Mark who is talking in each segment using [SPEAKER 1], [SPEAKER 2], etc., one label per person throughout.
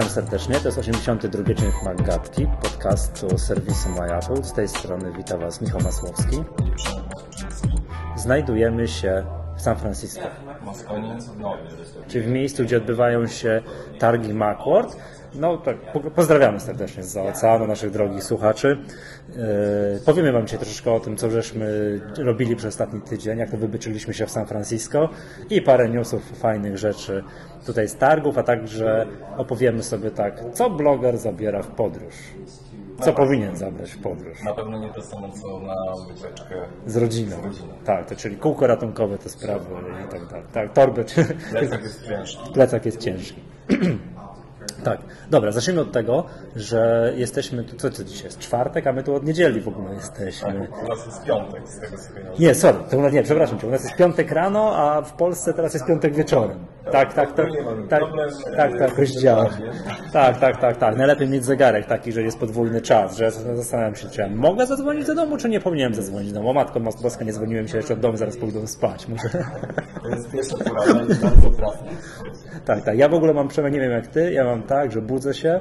[SPEAKER 1] Witam serdecznie, to jest 82 odcinek Maggatki, podcastu serwisu MyApple. Z tej strony witam Was Michał Masłowski. Znajdujemy się w San Francisco, czyli w miejscu, gdzie odbywają się targi Macworld. No tak, pozdrawiamy serdecznie z oceanu naszych drogich słuchaczy. Yy, powiemy Wam dzisiaj troszeczkę o tym, co żeśmy robili przez ostatni tydzień, jak to wybyczyliśmy się w San Francisco i parę newsów, fajnych rzeczy tutaj z targów, a także opowiemy sobie tak, co bloger zabiera w podróż. Co powinien zabrać w podróż?
[SPEAKER 2] Na pewno nie to samo, co na wycieczkę
[SPEAKER 1] z rodziną. Z rodziną. Tak, to czyli kółko ratunkowe, te sprawy i tak dalej. Tak, torby.
[SPEAKER 2] Plecak jest ciężki.
[SPEAKER 1] Plecak jest ciężki. Tak, dobra, zacznijmy od tego, że jesteśmy tu, co to dzisiaj jest? Czwartek, a my tu od niedzieli w ogóle jesteśmy.
[SPEAKER 2] Tak, u nas jest piątek, z tego co
[SPEAKER 1] Nie, sorry, to u nas, nie, przepraszam cię, u nas jest piątek rano, a w Polsce teraz jest piątek wieczorem. Tak, tak, tak, tak, tak, tak, rozdział. Tak, tak, tak, tak. Najlepiej mieć zegarek taki, że jest podwójny czas, że zastanawiam się, czy ja mogę zadzwonić do domu, czy nie powinienem zadzwonić do domu. O matko boska, nie dzwoniłem się jeszcze od domu, zaraz pójdę spać. Może.
[SPEAKER 2] To jest pierwsza porada, bardzo trafna.
[SPEAKER 1] Tak, tak. Ja w ogóle mam przynajmniej, nie wiem jak ty, ja mam tak, że budzę się,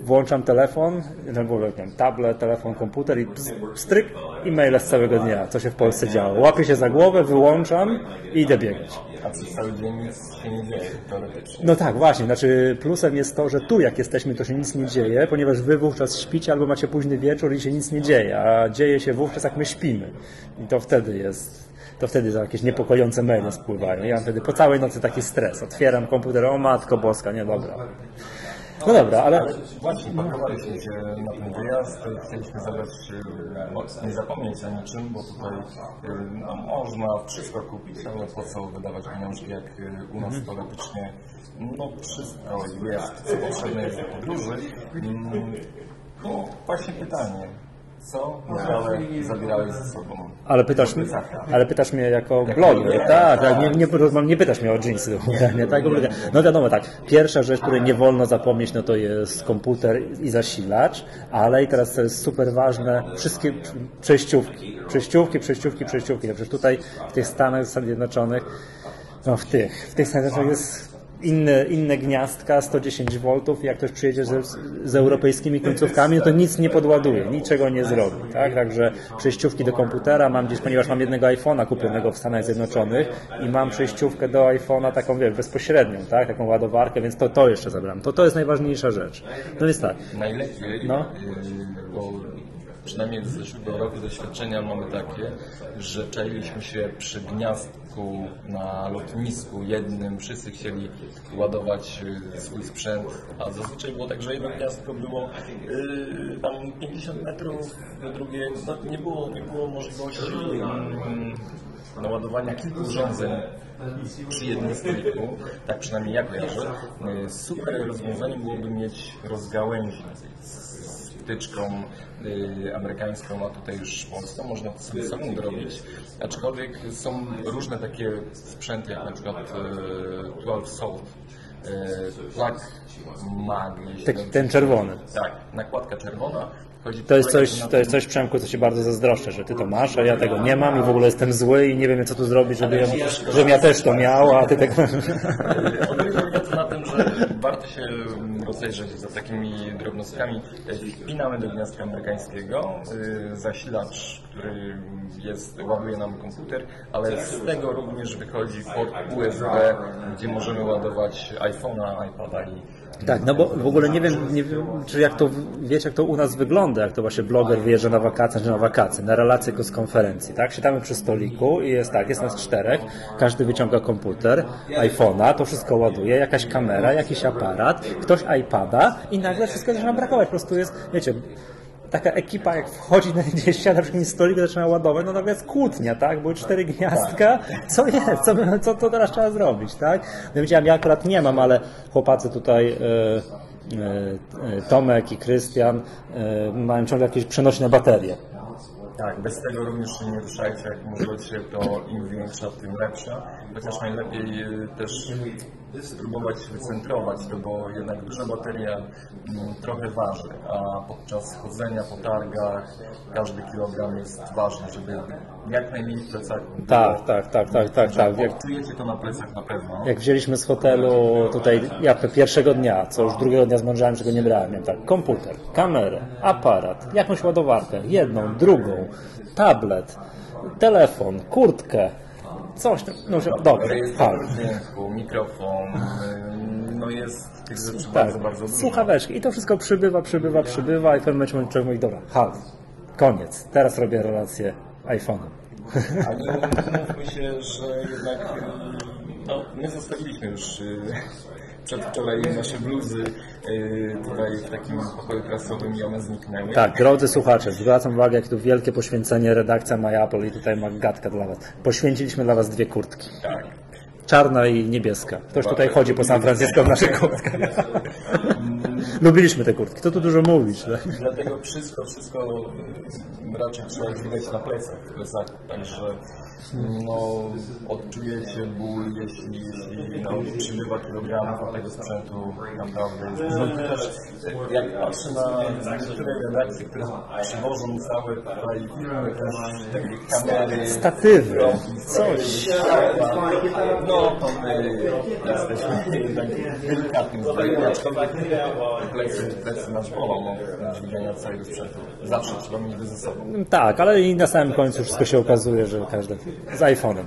[SPEAKER 1] włączam telefon, w ogóle wiem, tablet, telefon, komputer i stryk i maile z całego dnia, co się w Polsce działo. Łapię się za głowę, wyłączam i idę biegać.
[SPEAKER 2] A przez cały dzień nic się nie dzieje, teoretycznie.
[SPEAKER 1] No tak, właśnie. Znaczy plusem jest to, że tu jak jesteśmy, to się nic nie dzieje, ponieważ wy wówczas śpicie albo macie późny wieczór i się nic nie dzieje, a dzieje się wówczas jak my śpimy. I to wtedy jest to wtedy jakieś niepokojące maile spływają. Ja mam wtedy po całej nocy taki stres. Otwieram komputer, o matko boska, nie dobra. No dobra, ale...
[SPEAKER 2] Właśnie, pakowaliśmy się na ten wyjazd, chcieliśmy zabrać, e, nie zapomnieć o niczym, bo tutaj no, można wszystko kupić, ale po co wydawać pieniążki, jak e, u nas mhm. teoretycznie no wszystko jest, co potrzebne jest do podróży. No właśnie pytanie, co? Ale zabierałeś ze sobą.
[SPEAKER 1] Ale pytasz, ale pytasz mnie jako bloger, tak, tak, nie, nie, nie pytasz mnie o jeansy do ubrania, tak, no wiadomo, tak, pierwsza rzecz, której nie wolno zapomnieć, no to jest komputer i zasilacz, ale i teraz to jest super ważne, wszystkie przejściówki, przejściówki, przejściówki, przejściówki, przecież tutaj w tych Stanach Zjednoczonych, no w tych, w tych Stanach Zjednoczonych jest inne, inne gniazdka 110 V, jak ktoś przyjedzie z, z europejskimi końcówkami, no to nic nie podładuje, niczego nie zrobi. Tak? Także przejściówki do komputera mam gdzieś, ponieważ mam jednego iPhone'a kupionego w Stanach Zjednoczonych i mam przejściówkę do iPhone'a taką, wiesz, bezpośrednią, tak? taką ładowarkę, więc to, to jeszcze zabrałem. To, to jest najważniejsza rzecz. No więc tak.
[SPEAKER 2] Najlepiej, no. Y, bo przynajmniej z zeszłego roku doświadczenia mamy takie, że czailiśmy się przy gniazdku na lotnisku jednym, wszyscy chcieli ładować y, swój sprzęt, a zazwyczaj było tak, że jedno gniazdko było yy, tam 50 metrów, drugie no, nie, było, nie było możliwości yy, naładowania kilku urządzeń przy jednym stoliku, tak przynajmniej ja kojarzę. Super rozwiązaniem byłoby mieć rozgałęzi wtyczką y, amerykańską, a tutaj już polską, można to sobie zrobić. Aczkolwiek są różne takie sprzęty, jak na przykład 12 y, Salt, y, Plug Mag.
[SPEAKER 1] Ten, ten czerwony.
[SPEAKER 2] Tak, nakładka czerwona
[SPEAKER 1] to jest, coś, to jest coś, Przemku, co się bardzo zazdroszczę, że ty to masz, a ja tego nie mam i w ogóle jestem zły i nie wiem, co tu zrobić, żeby ja, żebym ja też to miał, a ty tego...
[SPEAKER 2] Tym, że warto się rozejrzeć za takimi drobnostkami. Wpinamy do gniazdka amerykańskiego y, zasilacz, który jest, ładuje nam komputer, ale z tego również wychodzi pod USB, gdzie możemy ładować iPhone'a, iPada i
[SPEAKER 1] tak, no bo w ogóle nie wiem, nie wiem, czy jak to, wiecie, jak to u nas wygląda, jak to właśnie bloger wyjeżdża na wakacje, czy na wakacje, na relacje z konferencji, tak? Siadamy przy stoliku i jest tak, jest nas czterech, każdy wyciąga komputer, iPhone'a, to wszystko ładuje, jakaś kamera, jakiś aparat, ktoś iPada i nagle wszystko zaczyna brakować, po prostu jest, wiecie, taka ekipa jak wchodzi na gdzieś siada przy stoliku zaczyna ładować, no to jest kłótnia, tak? Były cztery gniazdka. Co jest? Co, co to teraz trzeba zrobić, tak? No widziałem, ja akurat nie mam, ale chłopacy tutaj e, e, Tomek i Krystian e, mają ciągle jakieś przenośne baterie.
[SPEAKER 2] Tak, bez tego również się nie ruszajcie, jak możecie, to im większa, tym lepsza. Chociaż najlepiej też spróbować wycentrować to, bo jednak duża bateria mm, trochę waży, a podczas chodzenia po targach każdy kilogram jest ważny, żeby jak najmniej w plecach.
[SPEAKER 1] Tak, tak, tak, tak, tak, tak. Jak,
[SPEAKER 2] Czujecie to na plecach na pewno.
[SPEAKER 1] jak wzięliśmy z hotelu tutaj, ja pierwszego dnia, co już drugiego dnia zmądrzałem, czego nie brałem, miałem tak, komputer, kamerę, aparat, jakąś ładowarkę, jedną, drugą, tablet, telefon, kurtkę, coś tam, no, że- dobra, tak.
[SPEAKER 2] Dźwięku, mikrofon, no jest tych rzeczy
[SPEAKER 1] Tak,
[SPEAKER 2] bardzo, bardzo dużo.
[SPEAKER 1] słuchaweczki i to wszystko przybywa, przybywa, przybywa i w pewnym momencie człowiek mówi, dobra, halt, koniec, teraz robię relację iPhone'em.
[SPEAKER 2] Ale mówmy się, że jednak no, my zostawiliśmy już y, przedwczoraj nasze bluzy y, tutaj w takim pokoju prasowym i one zniknęły.
[SPEAKER 1] Tak, drodzy słuchacze, zwracam uwagę, jak tu wielkie poświęcenie redakcja My Apple i tutaj ma gadka dla Was. Poświęciliśmy dla Was dwie kurtki.
[SPEAKER 2] tak.
[SPEAKER 1] Czarna i niebieska. Ktoś tutaj chodzi po San Francisco w naszych kurtkach. Lubiliśmy te kurtki, to tu dużo mówić. Tak?
[SPEAKER 2] Dlatego wszystko, wszystko y, raczej trzeba widać na plecach, w plecaku. Także no, odczujecie ból, jeśli, jeśli no, przybywa kilogramów, a tego sprzętu naprawdę jest. Też, jak patrzę na niektóre redakcje, które przywożą całe tutaj takie kamery,
[SPEAKER 1] Statywy, coś.
[SPEAKER 2] no, to my jesteśmy jednak delikatnym zdaniem, aczkolwiek plecy, plecy nas bolą no, dźwigania całego sprzętu. Zawsze trzeba mieć ze sobą.
[SPEAKER 1] Tak, ale i na samym końcu wszystko się okazuje, że każdy z iPhone'em.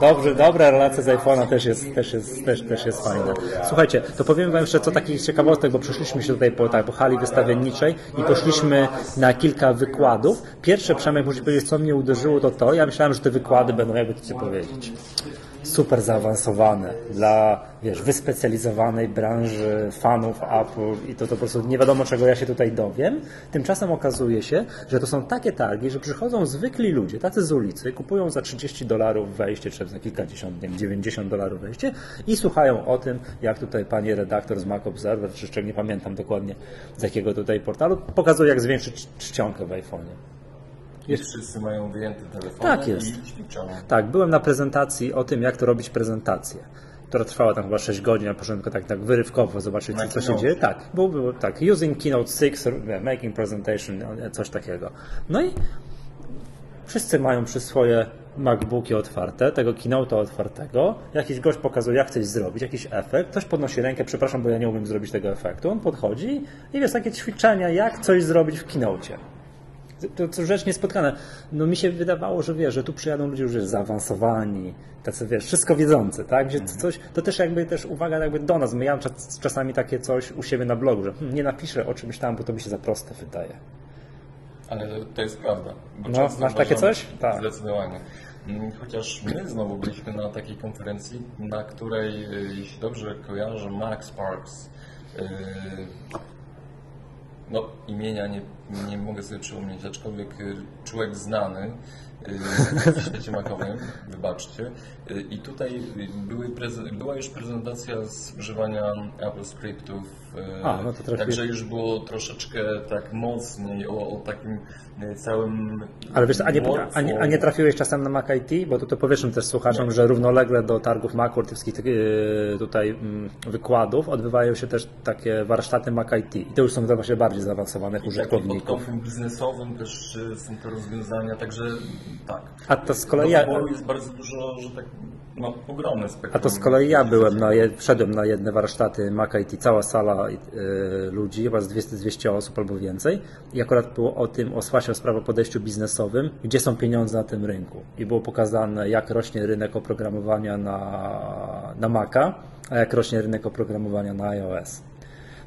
[SPEAKER 1] Dobrze, dobra relacja z iPhone'a też jest, też, jest, też, też jest fajna. Słuchajcie, to powiem Wam jeszcze co takich ciekawostek, bo przeszliśmy się tutaj po, tak, po hali wystawienniczej i poszliśmy na kilka wykładów. Pierwsze, Przemek, muszę powiedzieć, co mnie uderzyło, to to, ja myślałem, że te wykłady będą, jakby to powiedzieć, super zaawansowane dla, wiesz, wyspecjalizowanej branży fanów Apple i to, to po prostu nie wiadomo, czego ja się tutaj dowiem. Tymczasem okazuje się, że to są takie targi, że przychodzą zwykli ludzie, tacy z ulicy, kupują za 30 dolarów wejście, czy za kilkadziesiąt, nie wiem, 90 dolarów wejście i słuchają o tym, jak tutaj pani redaktor z Mac Observer, czy jeszcze nie pamiętam dokładnie z jakiego tutaj portalu, pokazuje, jak zwiększyć czcionkę w iPhone'ie.
[SPEAKER 2] I wszyscy mają wyjęte telefony
[SPEAKER 1] Tak jest.
[SPEAKER 2] i ćwiczą.
[SPEAKER 1] Tak, byłem na prezentacji o tym, jak to robić prezentację, która trwała tam chyba 6 godzin, a poszedłem tylko tak, tak wyrywkowo zobaczyć,
[SPEAKER 2] Na
[SPEAKER 1] co się dzieje. Tak, było, było tak, using Keynote 6, making presentation, coś takiego. No i wszyscy mają przy swoje MacBooki otwarte, tego Keynote'a otwartego, jakiś gość pokazuje, jak coś zrobić, jakiś efekt, ktoś podnosi rękę, przepraszam, bo ja nie umiem zrobić tego efektu, on podchodzi i jest takie ćwiczenia, jak coś zrobić w Keynote'cie. To, to rzecz niespotkana. No mi się wydawało, że wiesz, że tu przyjadą ludzie już zaawansowani, tacy wiesz, wszystko wiedzący, tak? Gdzie coś, to też jakby też uwaga jakby do nas. My ja czas, czasami takie coś u siebie na blogu, że hmm, nie napiszę o czymś tam, bo to mi się za proste wydaje.
[SPEAKER 2] Ale to jest prawda.
[SPEAKER 1] No, masz takie coś? Tak.
[SPEAKER 2] Zdecydowanie. Mm, Chociaż my znowu byliśmy na takiej konferencji, na której, y, jeśli dobrze kojarzę, Max Sparks, y, no imienia nie, nie mogę sobie przypomnieć, aczkolwiek y, człowiek znany y, w świecie makowym, wybaczcie. I tutaj była już prezentacja z używania Apple Scriptów, y,
[SPEAKER 1] A, no
[SPEAKER 2] także już było troszeczkę tak mocniej o, o takim y, całym
[SPEAKER 1] Ale wiesz, a nie, a, nie, a nie trafiłeś czasem na Mac IT? Bo tu to powiedzmy też słuchaczom, że równolegle do targów Macworld i wszystkich yy, tutaj mm, wykładów odbywają się też takie warsztaty Mac IT. I to już są dla właśnie bardziej zaawansowanych
[SPEAKER 2] Takim
[SPEAKER 1] użytkowników.
[SPEAKER 2] podkątem biznesowym też są te rozwiązania, także tak.
[SPEAKER 1] A to z kolei
[SPEAKER 2] jest bardzo dużo, że tak, no ogromne spektrum.
[SPEAKER 1] A to z kolei ja byłem, na wszedłem na jedne warsztaty Mac IT, cała sala y, ludzi, chyba z 200, 200 osób albo więcej i akurat było o tym, o właśnie o podejściu biznesowym, gdzie są pieniądze na tym rynku i było pokazane jak rośnie rynek oprogramowania na, na Maca, a jak rośnie rynek oprogramowania na iOS.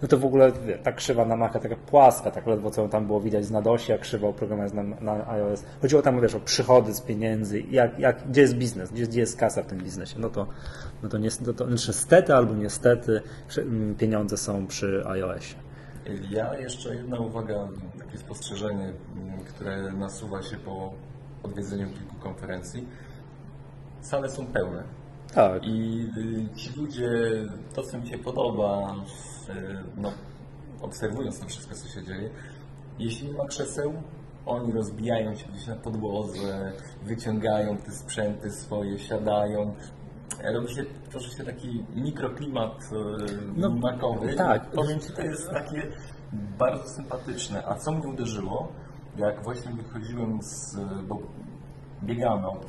[SPEAKER 1] No to w ogóle ta krzywa na Maca taka płaska, tak ledwo co tam było widać z nadosi, a krzywa oprogramowania na, na iOS. Chodziło tam wiesz, o przychody z pieniędzy, jak, jak, gdzie jest biznes, gdzie, gdzie jest kasa w tym biznesie. No to, no to, niestety, to znaczy niestety albo niestety mm, pieniądze są przy iOSie.
[SPEAKER 2] Ja jeszcze jedna uwaga, takie spostrzeżenie, m, które nasuwa się po odwiedzeniu kilku konferencji. Sale są pełne.
[SPEAKER 1] Tak.
[SPEAKER 2] I y, ci ludzie, to co mi się podoba, no, obserwując to wszystko, co się dzieje, jeśli nie ma krzeseł, oni rozbijają się gdzieś na podłodze, wyciągają te sprzęty swoje, siadają. robi się, się taki mikroklimat e,
[SPEAKER 1] No,
[SPEAKER 2] makowy.
[SPEAKER 1] tak.
[SPEAKER 2] Powiem Ci, to jest takie bardzo sympatyczne. A co mnie uderzyło, jak właśnie wychodziłem z, bo biegamy od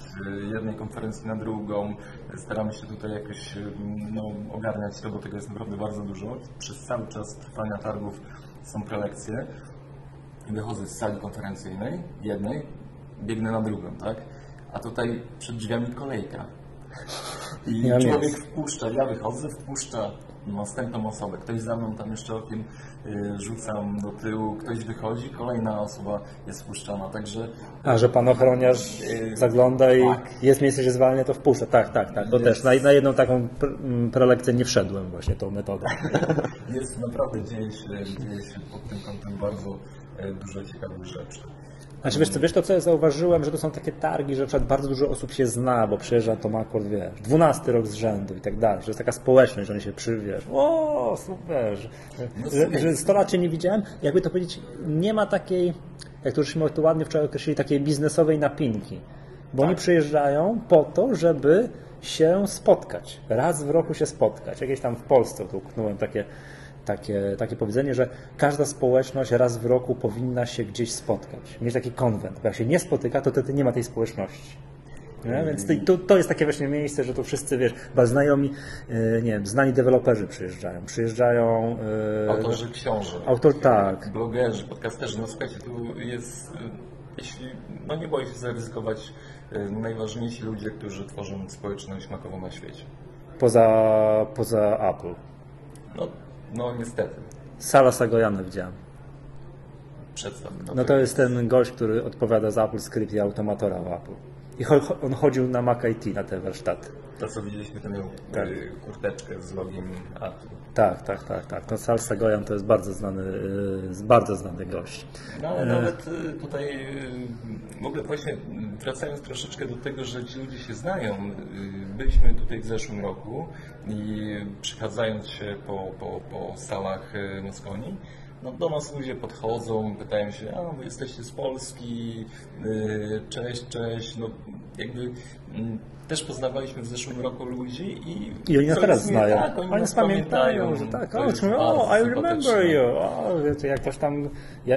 [SPEAKER 2] jednej konferencji na drugą, staramy się tutaj jakoś no, ogarniać to, bo tego jest naprawdę bardzo dużo. Przez cały czas trwania targów są prelekcje. Wychodzę z sali konferencyjnej, jednej, biegnę na drugą, tak? A tutaj przed drzwiami kolejka. I
[SPEAKER 1] Ja
[SPEAKER 2] człowiek
[SPEAKER 1] jest.
[SPEAKER 2] wpuszcza, ja wychodzę, wpuszcza następną osobę. Ktoś za mną tam jeszcze okiem y, rzucam do tyłu, ktoś wychodzi, kolejna osoba jest wpuszczana. Także
[SPEAKER 1] A, że pan ochroniarz zagląda i
[SPEAKER 2] Tak.
[SPEAKER 1] jest miejsce, że zwalnia, to wpuszcza. Tak, tak, tak. To
[SPEAKER 2] Jest.
[SPEAKER 1] też. Na, na jedną taką pr- m, prelekcję nie wszedłem właśnie tą metodą.
[SPEAKER 2] jest naprawdę dzieje się, dzieje się pod tym kątem bardzo e, dużo ciekawych rzeczy.
[SPEAKER 1] Znaczy wiesz co, wiesz to co ja zauważyłem, że to są takie targi, że na przykład bardzo dużo osób się zna, bo przyjeżdża to ma akurat, wiesz, 12 rok z rzędu i tak dalej, że jest taka społeczność, że oni się przywiesz, o super, że, że, że 100 lat cię nie widziałem, jakby to powiedzieć, nie ma takiej, jak to żeśmy to ładnie wczoraj określili, takiej biznesowej napinki, bo oni przyjeżdżają po to, żeby się spotkać, raz w roku się spotkać, jakieś tam w Polsce tu uknąłem takie takie, takie powiedzenie, że każda społeczność raz w roku powinna się gdzieś spotkać, mieć taki konwent. Bo jak się nie spotyka, to wtedy nie ma tej społeczności. Nie? Więc to, to jest takie właśnie miejsce, że tu wszyscy, wiesz, chyba znajomi, e, nie wiem, znani deweloperzy przyjeżdżają. Przyjeżdżają e,
[SPEAKER 2] Autorzy książek,
[SPEAKER 1] autor, tak,
[SPEAKER 2] blogerzy, podcasterzy. No słuchajcie, tu jest, y, jeśli, no nie boję się zaryzykować, najważniejsi ludzie, którzy tworzą społeczność makową na świecie.
[SPEAKER 1] poza, poza Apple.
[SPEAKER 2] No, no niestety,
[SPEAKER 1] Sala Sagojana widziałem.
[SPEAKER 2] przedstaw.
[SPEAKER 1] No to jest ten gość, który odpowiada za Apple Script i automatora w Apple. I on chodził na Mac IT, na te warsztaty.
[SPEAKER 2] To, co widzieliśmy, to miał y, kurteczkę z logiem Apple.
[SPEAKER 1] Tak, tak, tak, tak. No Sal Sagoyan to jest bardzo znany, yy, bardzo znany gość.
[SPEAKER 2] No ale nawet y, tutaj y, w ogóle właśnie y, wracając troszeczkę do tego, że ci ludzie się znają. y, Byliśmy tutaj w zeszłym roku i przechadzając się po, po, po salach y, Moskonii, no do nas ludzie podchodzą, pytają się, a wy jesteście z Polski, y, cześć, cześć, no jakby mm, też poznawaliśmy w zeszłym roku ludzi i...
[SPEAKER 1] I oni nas teraz znają.
[SPEAKER 2] Tak, oni,
[SPEAKER 1] oni
[SPEAKER 2] nas
[SPEAKER 1] pamiętają, że tak,
[SPEAKER 2] To
[SPEAKER 1] o, czy,
[SPEAKER 2] bardzo
[SPEAKER 1] o, I remember you. O, wiecie, jak ktoś tam, ja,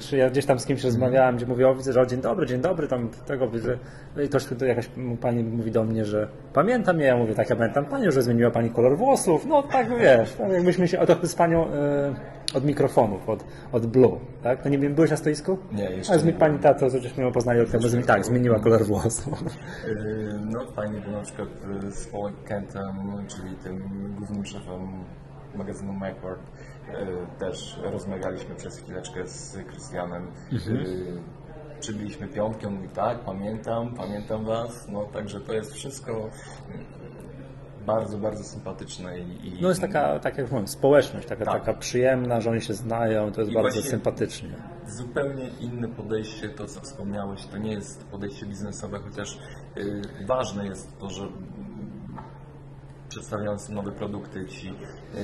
[SPEAKER 1] czy ja gdzieś tam z kimś rozmawiałem, gdzie mówię, o widzę, że o, dzień dobry, dzień dobry, tam tego widzę. No I ktoś tu jakaś pani mówi do mnie, że pamiętam mnie, ja mówię, tak, ja pamiętam panią, że zmieniła pani kolor włosów, no tak wiesz, tak jakbyśmy się, o, to z panią e, od mikrofonów, od, od Blue, tak? No nie wiem, byłeś na stoisku?
[SPEAKER 2] Nie, jeszcze
[SPEAKER 1] A zmi,
[SPEAKER 2] nie.
[SPEAKER 1] pani ta, co żeśmy ją poznali od temu, zmi- tak, zmieniła kolor włosów.
[SPEAKER 2] Yy, No fajnie, bo na przykład yy, z Paulem Kentem, czyli tym głównym szefem magazynu Macworld, yy, też rozmawialiśmy przez chwileczkę z Krystianem. Yy, Przybiliśmy piątkę, on mówi tak, pamiętam, pamiętam was, no także to jest wszystko bardzo, bardzo sympatyczne i, i
[SPEAKER 1] No jest taka, tak jak mówię, społeczność, taka,
[SPEAKER 2] Tak.
[SPEAKER 1] taka przyjemna, że oni się znają, to jest
[SPEAKER 2] I
[SPEAKER 1] bardzo sympatycznie.
[SPEAKER 2] zupełnie inne podejście, to co wspomniałeś, to nie jest podejście biznesowe, chociaż y, ważne jest to, że mm, przedstawiając nowe produkty, ci,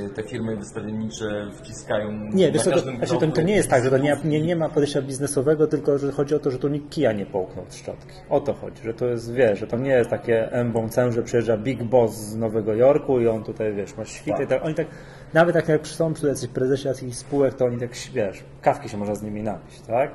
[SPEAKER 2] y, te firmy wystawiennicze wciskają
[SPEAKER 1] Nie, wiesz, to, znaczy, to, to nie jest tak, że to nie, nie, nie ma podejścia biznesowego, tylko że chodzi o to, że tu nikt kija nie połknął z szczotki. O to chodzi, że to jest, wiesz, że to nie jest takie embą że przyjeżdża Big Boss z Nowego Jorku i on tutaj, wiesz, ma świty. Tak. Oni tak, nawet jak, jak są przy jacyś prezesie jakichś spółek, to oni tak, wiesz, kawki się można z nimi napić, tak?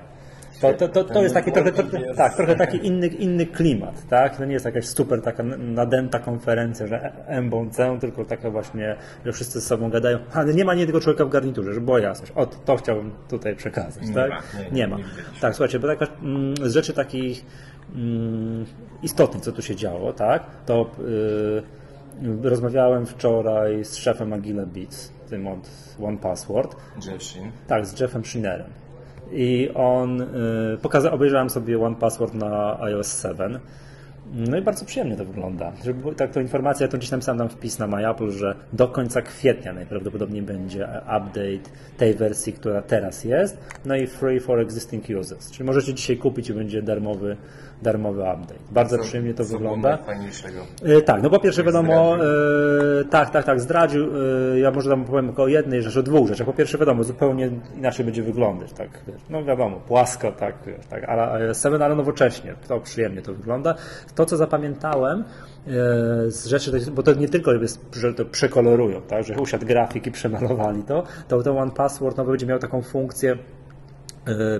[SPEAKER 1] To, to, to, to jest taki trochę, trochę, tak, trochę taki inny, inny klimat, tak? To nie jest jakaś super taka nadęta konferencja, że embą tylko taka właśnie, że wszyscy ze sobą gadają, ale nie ma jednego człowieka w garniturze, żeby była jasność. O, to chciałbym tutaj przekazać,
[SPEAKER 2] Nie
[SPEAKER 1] tak?
[SPEAKER 2] ma, nie,
[SPEAKER 1] Nie ma.
[SPEAKER 2] nie.
[SPEAKER 1] Tak, słuchajcie, bo taka, mm, z rzeczy takich mm, istotnych, co tu się działo, tak? To yy, rozmawiałem wczoraj z szefem Agile Beats, tym od One Password,
[SPEAKER 2] Jeff
[SPEAKER 1] tak, z Jeffem Schreinerem. I on, y, pokazał, obejrzałem sobie One Password na iOS 7. No i bardzo przyjemnie to wygląda. Żeby, tak to informacja, to gdzieś napisałem tam wpis na MyApple, że do końca kwietnia najprawdopodobniej będzie update tej wersji, która teraz jest, no i free for existing users. Czyli możecie dzisiaj kupić i będzie darmowy, darmowy update. Bardzo
[SPEAKER 2] Co-
[SPEAKER 1] przyjemnie to wygląda.
[SPEAKER 2] najfajniejszego.
[SPEAKER 1] E, tak, no po pierwsze wiadomo, e, tak, tak, tak, zdradził, e, ja może tam powiem tylko o jednej rzeczy, o dwóch rzeczach. Po pierwsze wiadomo, zupełnie inaczej będzie wyglądać, tak, no wiadomo, płasko, tak, tak, ale 7, ale nowocześnie, to przyjemnie to wygląda. to, co zapamiętałem z rzeczy, bo to nie tylko jest, że to przekolorują, tak, że usiadł grafik i przemalowali to, to ten One Password no, będzie miał taką funkcję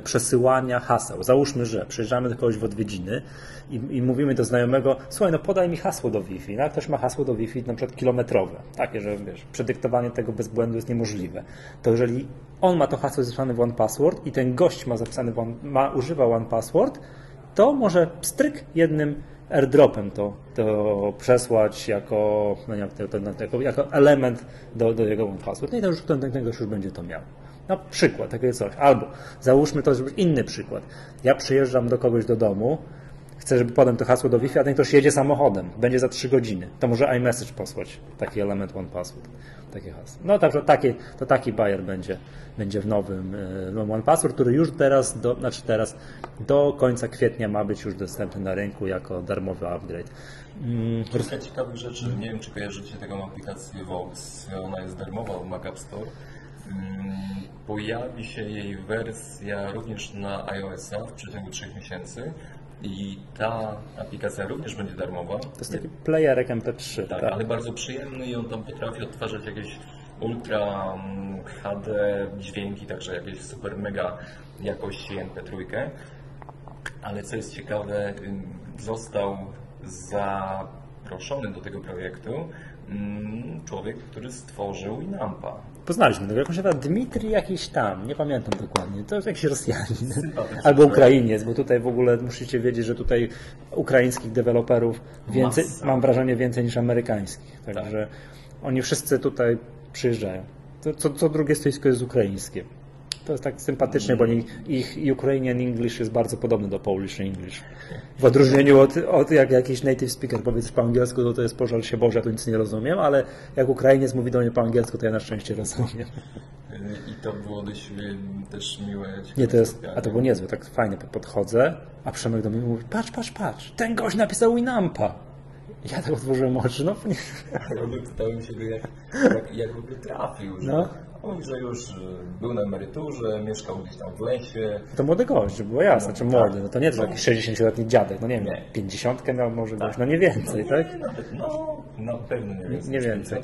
[SPEAKER 1] przesyłania haseł. Załóżmy, że przyjeżdżamy do kogoś w odwiedziny i, i, mówimy do znajomego, słuchaj, no podaj mi hasło do Wi-Fi. No, ktoś ma hasło do Wi-Fi na przykład kilometrowe, takie, że wiesz, przedyktowanie tego bez błędu jest niemożliwe. To jeżeli on ma to hasło zapisane w One Password i ten gość ma zapisane w one, ma, używa One Password, to może stryk jednym airdropem to, to przesłać jako, no jak to, to, jako, element do, do jego One Password. No i już, ten, ten już będzie to miał. Na przykład, takie coś. Albo załóżmy to, żeby inny przykład. Ja przyjeżdżam do kogoś do domu, chcę, żeby podam to hasło do Wi-Fi, a ten ktoś jedzie samochodem, będzie za 3 godziny. To może iMessage posłać, taki element One Password. Takie hasło. No także taki, to taki buyer będzie, będzie w nowym, e, nowym One Password, który już teraz, do, znaczy teraz do końca kwietnia ma być już dostępny na rynku jako darmowy upgrade.
[SPEAKER 2] Mm. Kilka ciekawych rzeczy. Nie wiem, czy kojarzycie taką aplikację Vox. Ona jest darmowa w Mac App Store. Pojawi się jej wersja również na iOS-a w przeciągu 3 miesięcy. I ta aplikacja również będzie darmowa.
[SPEAKER 1] To jest taki playerek MP3.
[SPEAKER 2] Tak, tak, ale bardzo przyjemny i on tam potrafi odtwarzać jakieś ultra mm, HD dźwięki, także jakieś super mega jakości MP3. Ale co jest ciekawe, został zaproszony do tego projektu mm, człowiek, który stworzył Inampa.
[SPEAKER 1] Poznaliśmy go, jakąś chyba Dmitri jakiś tam, nie pamiętam dokładnie, to jest jakiś Rosjanin. Albo Ukrainiec, bo tutaj w ogóle musicie wiedzieć, że tutaj ukraińskich deweloperów więcej, Masa. mam wrażenie więcej niż amerykańskich. Także tak. oni wszyscy tutaj przyjeżdżają. Co, co, co drugie stoisko jest ukraińskie. To jest tak sympatycznie, bo ich Ukrainian English jest bardzo podobny do Polish English. W odróżnieniu od, od jak jakiś native speaker powiedz po angielsku, to to jest pożal się Boże, ja tu nic nie rozumiem, ale jak Ukrainiec mówi do mnie po angielsku, to ja na szczęście rozumiem.
[SPEAKER 2] I to było dość też miłe.
[SPEAKER 1] Nie, to jest, a to było niezłe, tak fajnie podchodzę, a Przemek do mnie mówi, patrz, patrz, patrz, ten gość napisał Winampa. Ja tak otworzyłem oczy, no nie.
[SPEAKER 2] Ja pytałem się, jak, jak, jak trafił. No. Mówi, że już y, był na emeryturze, mieszkał gdzieś tam w lesie.
[SPEAKER 1] To młody gość, było jasne, no, czy młody. Tak. No to nie to jakiś 60-letni dziadek, no nie wiem, nie. 50 miał może tak. no nie więcej, no, tak?
[SPEAKER 2] Nie, nawet, no, na pewno nie więcej.
[SPEAKER 1] Nie więcej.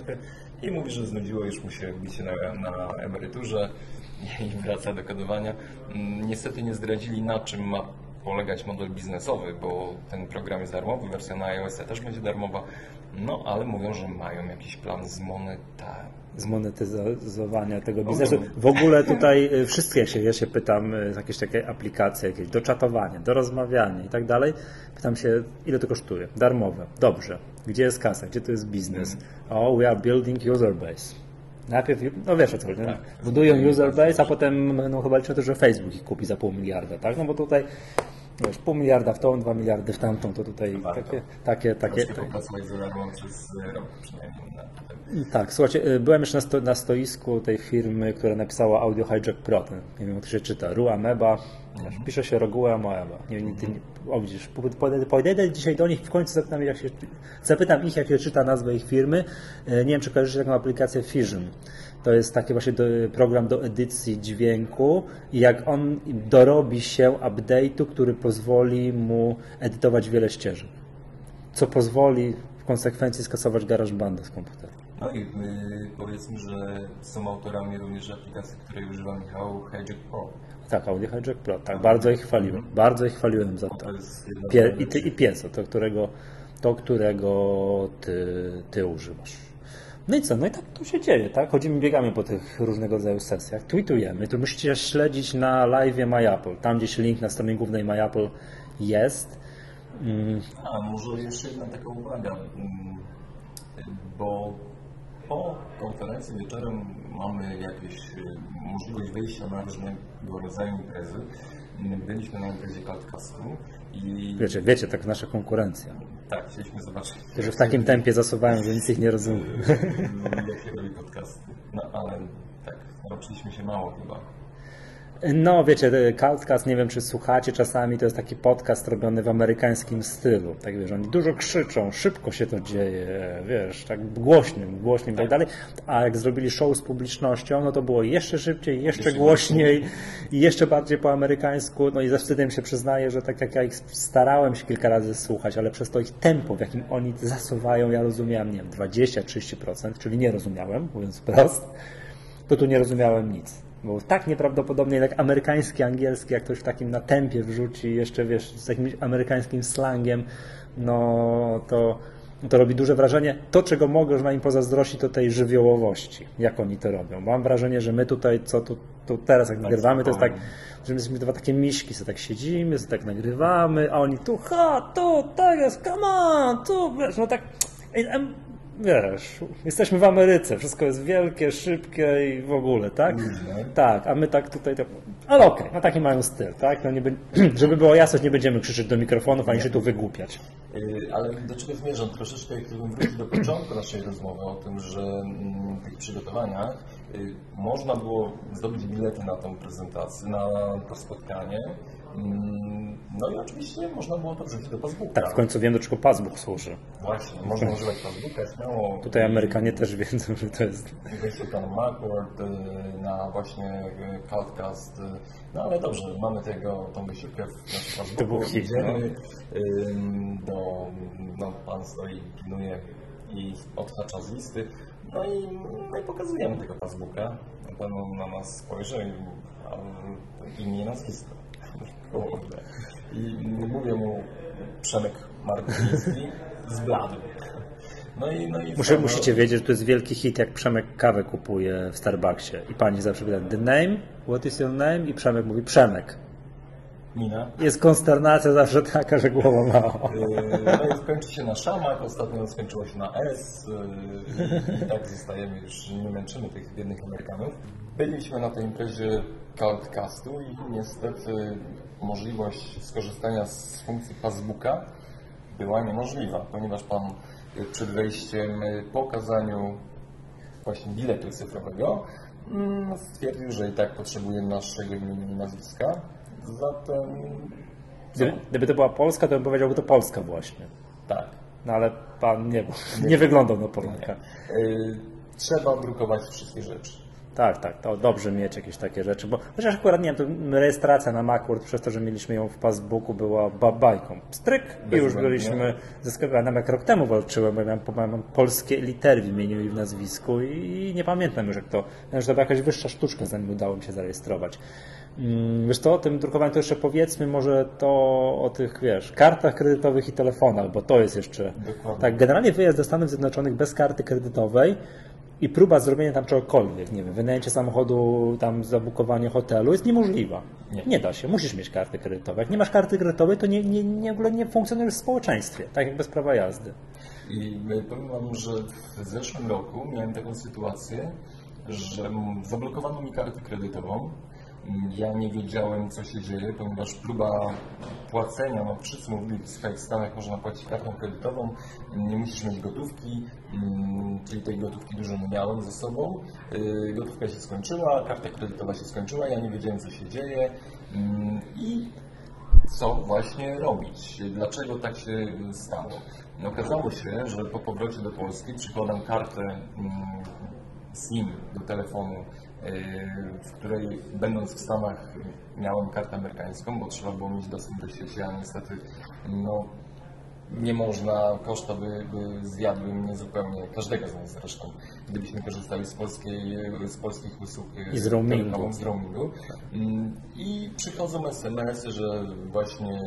[SPEAKER 2] I mówi, że znudziło już mu się bicie na, na emeryturze i wraca do kodowania. Mm, niestety nie zdradzili na czym ma polegać model biznesowy, bo ten program jest darmowy, wersja na iOS też będzie darmowa, no ale mówią, że mają jakiś plan zmonetyzacji
[SPEAKER 1] zmonetyzowania tego biznesu. W ogóle tutaj y, wszystkie się, ja się pytam, y, jakieś takie aplikacje, jakieś do czatowania, do rozmawiania i tak dalej. Pytam się, ile to kosztuje? Darmowe. Dobrze. Gdzie jest kasa? Gdzie to jest biznes? Oh, we are building user base. Najpierw, no wiesz o co chodzi, tak. budują user base, a potem no, chyba liczą to, że Facebook ich kupi za pół miliarda, tak? No bo tutaj wiesz, pół miliarda w tą, dwa miliardy w tamtą, to tutaj takie, takie, takie. Tak, słuchajcie, y, byłem jeszcze na, sto, na, stoisku tej firmy, która napisała Audio Hijack Pro. Ten, nie wiem, jak się czyta. Rua Meba. Mhm. Pisze się Roguła Moeba. Nie, nie, nie, o, widzisz, podejdę dzisiaj do nich i w końcu zapytam, jak się, zapytam ich, jak się czyta nazwę ich firmy. Y, nie wiem, czy kojarzycie taką aplikację Fission. To jest taki właśnie do, program do edycji dźwięku i jak on dorobi się update'u, który pozwoli mu edytować wiele ścieżek. Co pozwoli w konsekwencji skasować GarageBanda z komputera.
[SPEAKER 2] No i y, powiedzmy, że są autorami również aplikacji, której używa Michał Hijack Pro.
[SPEAKER 1] Tak, Audio Hijack Pro, tak, bardzo ich chwaliłem, bardzo ich chwaliłem za to. Pie, I ty i pieso, to którego, to, którego ty, ty używasz. No i co? No i tak tu się dzieje, tak? Chodzimy, biegamy po tych różnego rodzaju sesjach, tweetujemy. Tu musicie śledzić na live MyApple. Tam gdzieś link na stronie głównej MyApple jest.
[SPEAKER 2] Mm. A, może jeszcze jedna taka uwaga, mm, bo po konferencji wieczorem mamy jakieś y, możliwość wyjścia na różnego rodzaju imprezy. Byliśmy na imprezie Cloudcastu i...
[SPEAKER 1] Wiecie, wiecie, tak nasza konkurencja.
[SPEAKER 2] Tak, chcieliśmy zobaczyć.
[SPEAKER 1] Którzy w takim tempie zasuwają, że nic ich nie rozumiem.
[SPEAKER 2] Jak się robi podcast. No ale tak, nauczyliśmy się mało chyba.
[SPEAKER 1] No, wiecie, Cultcast, nie wiem czy słuchacie czasami, to jest taki podcast robiony w amerykańskim stylu. Tak wiesz, oni dużo krzyczą, szybko się to dzieje, wiesz, tak głośnym, głośnym i tak dalej. A jak zrobili show z publicznością, no to było jeszcze szybciej, jeszcze, jeszcze głośniej i jeszcze bardziej po amerykańsku. No i ze wstydem się przyznaję, że tak jak ja ich starałem się kilka razy słuchać, ale przez to ich tempo, w jakim oni zasuwają, ja rozumiałem, nie wiem, 20-30%, czyli nie rozumiałem, mówiąc wprost, to tu nie rozumiałem nic. Bo tak nieprawdopodobnie jak amerykański, angielski, jak ktoś w takim na tempie wrzuci, jeszcze wiesz, z jakimś amerykańskim slangiem, no to, to robi duże wrażenie. To, czego mogę na im pozazdrościć, to tej żywiołowości, jak oni to robią. Mam wrażenie, że my tutaj, co tu, tu teraz jak nagrywamy, to jest tak, że my jesteśmy dwa takie miśki, co tak siedzimy, co tak nagrywamy, a oni tu, ha, tu, tak jest, come on, tu, wiesz, no tak, wiesz, jesteśmy w Ameryce, wszystko jest wielkie, szybkie i w ogóle, tak? Tak, a my tak tutaj, tak, ale okej, okay, no taki mają styl, tak? No nie by, żeby było jasność, nie będziemy krzyczeć do mikrofonów, ani się tu wygłupiać.
[SPEAKER 2] Y, ale do czego zmierzam? Troszeczkę gdybym wrócił do początku naszej rozmowy o tym, że mm, w tych przygotowaniach y, można było zdobyć bilety na tą prezentację, na to spotkanie, no i oczywiście można było to wrzucić do Facebooka.
[SPEAKER 1] Tak, w końcu wiem, do czego Facebook służy.
[SPEAKER 2] Właśnie, można używać Facebooka śmiało.
[SPEAKER 1] Tutaj Amerykanie też wiedzą, że to jest...
[SPEAKER 2] Wejście tam Macworld y, na właśnie podcast. Y, no ale dobrze, mamy tego, tą wysiłkę w naszym Facebooku.
[SPEAKER 1] To no.
[SPEAKER 2] do, no, pan stoi, pilnuje i odhacza z listy. No i, no i pokazujemy tego Facebooka. Pan na nas spojrzy i imię i nazwisko. Kurde. I mówię mu Przemek Martyński z Bladu.
[SPEAKER 1] No i, no i Muszę, musicie wiedzieć, że to jest wielki hit, jak Przemek kawę kupuje w Starbucksie. I pani zawsze pyta, the name? What is your name? I Przemek mówi, Przemek.
[SPEAKER 2] Mina.
[SPEAKER 1] Jest konsternacja zawsze taka, że głowa mała.
[SPEAKER 2] Yy, no i skończy się na szamach, ostatnio skończyło się na S. Yy, I tak zostajemy, już nie męczymy tych biednych Amerykanów. Byliśmy na tej imprezie Cloudcastu i niestety możliwość skorzystania z funkcji Facebooka była niemożliwa, ponieważ Pan przed wejściem po okazaniu właśnie biletu cyfrowego mm, stwierdził, że i tak potrzebuje naszego imienia i nazwiska. Zatem...
[SPEAKER 1] Gdyby, gdyby to była Polska, to bym powiedział, że to Polska właśnie.
[SPEAKER 2] Tak.
[SPEAKER 1] No ale Pan nie, nie, nie wyglądał na Polaka.
[SPEAKER 2] Y, trzeba drukować wszystkie rzeczy.
[SPEAKER 1] Tak, tak, to dobrze mieć jakieś takie rzeczy, bo chociaż akurat nie wiem, to rejestracja na Macworld przez to, że mieliśmy ją w Facebooku była babajką. Stryk i już byliśmy zyskowani. Jak rok temu walczyłem, bo ja miałem, mam polskie litery w imieniu i w nazwisku i nie pamiętam już jak to, że to była jakaś wyższa sztuczka, zanim udało mi się zarejestrować. Mm, wiesz to o tym drukowaniu to jeszcze powiedzmy może to o tych, wiesz, kartach kredytowych i telefonach, bo to jest jeszcze... Dokładnie. Tak, generalnie wyjazd do Stanów Zjednoczonych bez karty kredytowej i próba zrobienia tam czegokolwiek, nie wiem, wynajęcie samochodu, tam zabukowanie hotelu jest niemożliwa. Nie. nie da się, musisz mieć kartę kredytową. Jak nie masz karty kredytowej, to nie, nie, nie, w ogóle nie funkcjonujesz w społeczeństwie, tak jak bez prawa jazdy.
[SPEAKER 2] I powiem Wam, że w zeszłym roku miałem taką sytuację, że zablokowano mi kartę kredytową, ja nie wiedziałem, co się dzieje, ponieważ próba płacenia, no wszyscy mówili, w Stanach można płacić kartą kredytową, nie musisz mieć gotówki, mm, czyli tej gotówki dużo nie miałem ze sobą. Y, gotówka się skończyła, karta kredytowa się skończyła, ja nie wiedziałem, co się dzieje mm, i co właśnie robić. Dlaczego tak się stało? Okazało się, że po powrocie do Polski przykładam kartę mm, SIM do telefonu w której będąc w Stanach miałem kartę amerykańską, bo trzeba było mieć dostęp do sieci, a niestety no, nie można, koszta by, by zjadły mnie zupełnie, każdego z nas zresztą, gdybyśmy korzystali z, polskiej, z polskich usług
[SPEAKER 1] I z roamingu.
[SPEAKER 2] Z roamingu. Mm, I przychodzą SMS-y, że właśnie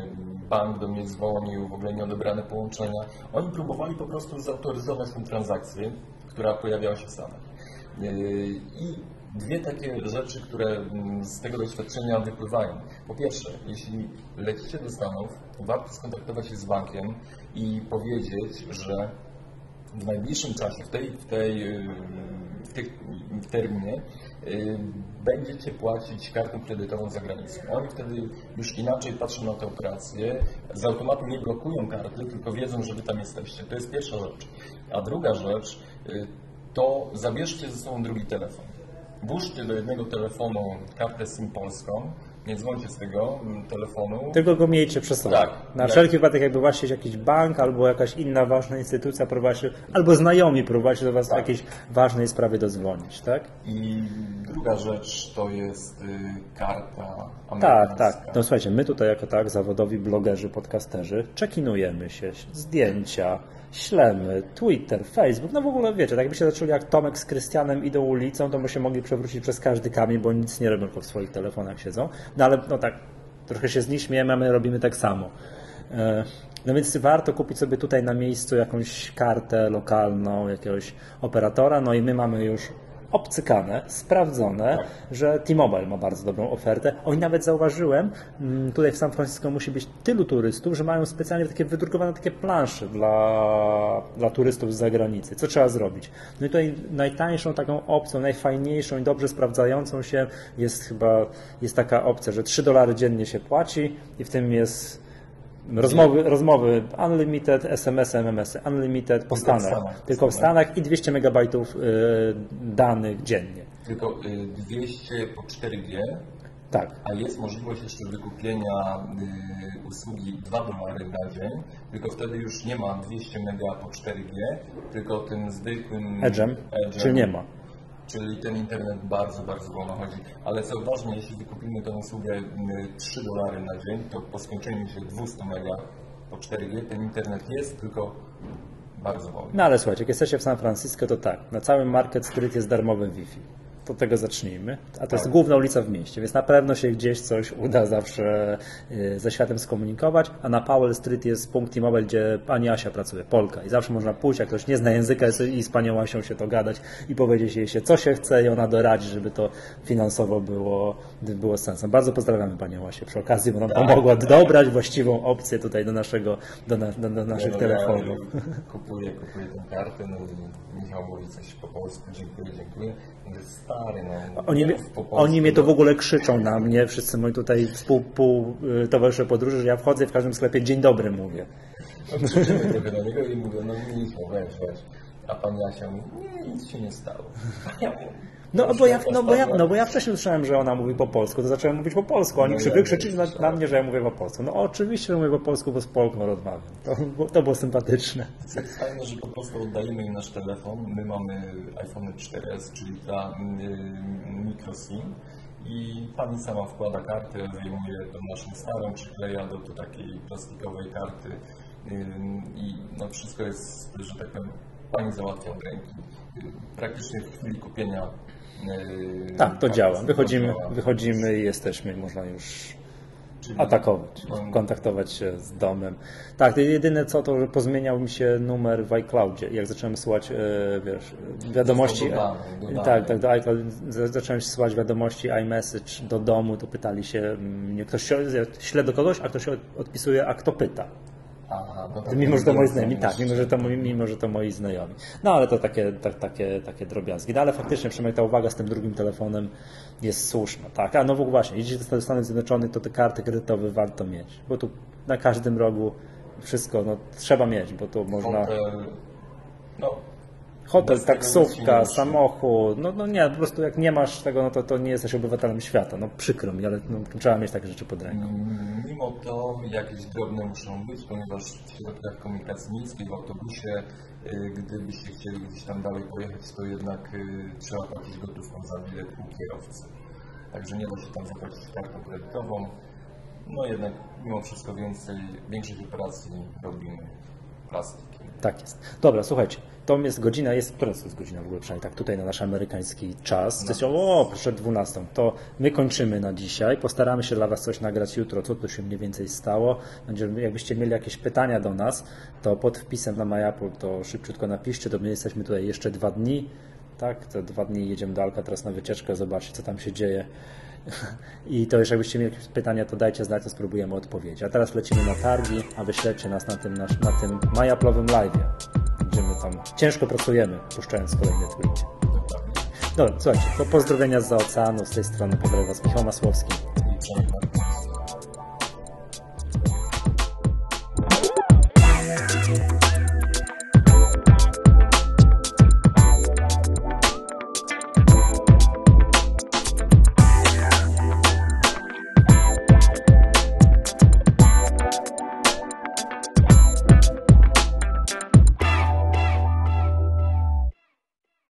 [SPEAKER 2] bank do mnie dzwonił, w ogóle nieodebrane połączenia. Oni próbowali po prostu zautoryzować tę transakcję, która pojawiała się w Stanach. I dwie takie rzeczy, które mm, z tego doświadczenia wypływają. Po pierwsze, jeśli lecicie do Stanów, warto skontaktować się z bankiem i powiedzieć, że w najbliższym czasie, w tej, w tej, y, w tej w terminie, y, będziecie płacić kartą kredytową za granicą. Oni wtedy już inaczej patrzą na tę operację, z automatu nie blokują karty, tylko wiedzą, że wy tam jesteście. To jest pierwsza rzecz. A druga rzecz, y, to zabierzcie ze sobą drugi telefon włóżcie do jednego telefonu kartę SIM polską, nie dzwońcie z tego mm, telefonu.
[SPEAKER 1] Tylko go miejcie przy sobie.
[SPEAKER 2] Tak.
[SPEAKER 1] Na
[SPEAKER 2] Jak-
[SPEAKER 1] wszelki wypadek, jakby właśnie jakiś bank albo jakaś inna ważna instytucja prowadzi, albo znajomi prowadzi do Was w jakiejś ważnej sprawie dozwonić, tak?
[SPEAKER 2] I druga rzecz to jest y, karta
[SPEAKER 1] Tak,
[SPEAKER 2] amerykańska.
[SPEAKER 1] tak. No słuchajcie, my tutaj jako tak zawodowi blogerzy, podcasterzy, czekinujemy się, zdjęcia, ślemy, Twitter, Facebook, no w ogóle wiecie, tak jakbyście zaczęli jak Tomek z Krystianem idą ulicą, to by się mogli przewrócić przez każdy kamień, bo nic nie robią, tylko w swoich telefonach siedzą. No ale no tak, trochę się z nich śmiejemy, a my robimy tak samo. E, No więc warto kupić sobie tutaj na miejscu jakąś kartę lokalną, jakiegoś operatora, no i my mamy już obcykane, sprawdzone, że T-Mobile ma bardzo dobrą ofertę. Oj, nawet zauważyłem, mm, tutaj w San Francisco musi być tylu turystów, że mają specjalnie takie wydrukowane takie plansze dla, dla turystów z zagranicy. Co trzeba zrobić? No i tutaj najtańszą taką opcją, najfajniejszą i dobrze sprawdzającą się jest chyba jest taka opcja, że 3 dolary dziennie się płaci i w tym jest Rozmowy, rozmowy unlimited, SMS, MMS, unlimited po
[SPEAKER 2] w
[SPEAKER 1] Stanach. Tylko w Stanach i 200 megabajtów y, danych dziennie.
[SPEAKER 2] Tylko y, 200 po 4G,
[SPEAKER 1] Tak.
[SPEAKER 2] a jest możliwość jeszcze wykupienia y, usługi 2 dolary na dzień, tylko wtedy już nie ma 200 mega po 4G, tylko tym zwykłym
[SPEAKER 1] Edge'em, czyli nie ma.
[SPEAKER 2] Czyli ten internet bardzo, bardzo wolno chodzi. Ale co ważne, jeśli wykupimy tę usługę y, 3 dolary na dzień, to po skończeniu się 200 mega po 4G ten internet jest, tylko bardzo wolny.
[SPEAKER 1] No ale słuchajcie, jak jesteście w San Francisco, to tak, na całym Market Street jest darmowy Wi-Fi. To tego zacznijmy. A to jest główna ulica w mieście, więc na pewno się gdzieś coś uda zawsze y, ze światem skomunikować. A na Powell Street jest punkt T-Mobile, gdzie pani Asia pracuje, Polka. I zawsze można pójść, jak ktoś nie zna języka i z panią Asią się to gadać i powiedzieć jej się, co się chce i ona doradzi, żeby to finansowo było, było sensem. Bardzo pozdrawiamy panią Asię przy okazji, bo nam pomogła dobrać właściwą opcję tutaj do naszego, do, na, do, do naszych
[SPEAKER 2] No,
[SPEAKER 1] telefonów.
[SPEAKER 2] Ja kupuję, kupuję tę kartę, no Michał mówi coś po polsku, dziękuję, dziękuję. Stary, no.
[SPEAKER 1] Oni, oni mnie to
[SPEAKER 2] no.
[SPEAKER 1] w ogóle krzyczą na mnie, wszyscy moi tutaj współ, pół, y, towarzysze podróży, że ja wchodzę w każdym sklepie dzień dobry mówię.
[SPEAKER 2] Krzyczymy trochę do niego i mówię, no Michał, weź, weź. A pan Jasia mówi, nie, nic się nie stało. A ja mówię,
[SPEAKER 1] No bo, ja,
[SPEAKER 2] "Proszę,
[SPEAKER 1] no, bo ja,
[SPEAKER 2] postawię".
[SPEAKER 1] no bo ja wcześniej słyszałem, że ona mówi po polsku, to zacząłem mówić po polsku. Oni
[SPEAKER 2] No
[SPEAKER 1] krzy,
[SPEAKER 2] ja
[SPEAKER 1] krzyczyli na, na mnie, że ja mówię po polsku. No oczywiście, że mówię po polsku, bo z Polką rozmawiam. To, było- to było sympatyczne.
[SPEAKER 2] To jest fajne, że po prostu oddajemy im nasz telefon. My mamy iPhone 4S, czyli ta y, micro SIM i pani sama wkłada kartę, wyjmuje tą naszą starą, przykleja do, do takiej plastikowej karty y, i no wszystko jest, że tak powiem, pani załatwia od ręki. Y, Praktycznie w chwili kupienia
[SPEAKER 1] Tak, to
[SPEAKER 2] karty
[SPEAKER 1] działa. Wychodzimy, wychodzimy i jesteśmy, można już atakować, kontaktować się z domem. Tak, jedyne co to, że pozmieniał mi się numer w iCloudzie. Jak zacząłem słuchać, e, wiesz, wiadomości,
[SPEAKER 2] Został dodany, dodany.
[SPEAKER 1] tak, tak, do iCloud, za- zacząłem słuchać wiadomości iMessage do domu, to pytali się, mnie ktoś śle do kogoś, a ktoś się odpisuje, a kto pyta.
[SPEAKER 2] Aha, no
[SPEAKER 1] Mimo, że to moi znajomi, tak, mimo, że to, moi- mimo, że to moi znajomi. No ale to takie, tak, takie, takie drobiazgi. No ale faktycznie, przynajmniej ta uwaga z tym drugim telefonem jest słuszna, tak. A no w ogóle właśnie, jeśli do Stanów Zjednoczonych, to te karty kredytowe warto mieć, bo tu na każdym rogu wszystko no, trzeba mieć, bo to można...
[SPEAKER 2] Hotel,
[SPEAKER 1] Hotel, taksówka, samochód, no, no nie, po prostu jak nie masz tego, no to, to nie jesteś obywatelem świata. No przykro mi, ale no, trzeba mieć takie rzeczy pod ręką.
[SPEAKER 2] Mimo to jakieś drobne muszą być, ponieważ w środkach komunikacji miejskiej, w autobusie, y, gdybyście chcieli gdzieś tam dalej pojechać, to jednak y, trzeba płacić gotówką za bilet u kierowcy. Także nie da się tam zapłacić kartą kredytową. No jednak mimo wszystko więcej, większych operacji robimy plastikiem.
[SPEAKER 1] Tak jest. Dobra, słuchajcie, to jest godzina, jest, która to jest godzina w ogóle przynajmniej tak tutaj na nasz amerykański czas. To jest, o, przed 12. To my kończymy na dzisiaj. Postaramy się dla Was coś nagrać jutro, co tu się mniej więcej stało. Będziemy, jakbyście mieli jakieś pytania do nas, to pod wpisem na MyApple to szybciutko napiszcie, to my jesteśmy tutaj jeszcze dwa dni. Tak, to dwa dni jedziemy do Alka teraz na wycieczkę, zobaczyć co tam się dzieje. I to już jakbyście mieli jakieś pytania, to dajcie znać, to spróbujemy odpowiedzieć. A teraz lecimy na targi, a wyśledźcie nas na tym, nasz, na tym MyApple'owym live'ie. Będziemy tam, ciężko pracujemy, puszczając kolejne tweety. Dobra, słuchajcie, to pozdrowienia z oceanu, z tej strony pozdrawiam Was Michał Masłowski.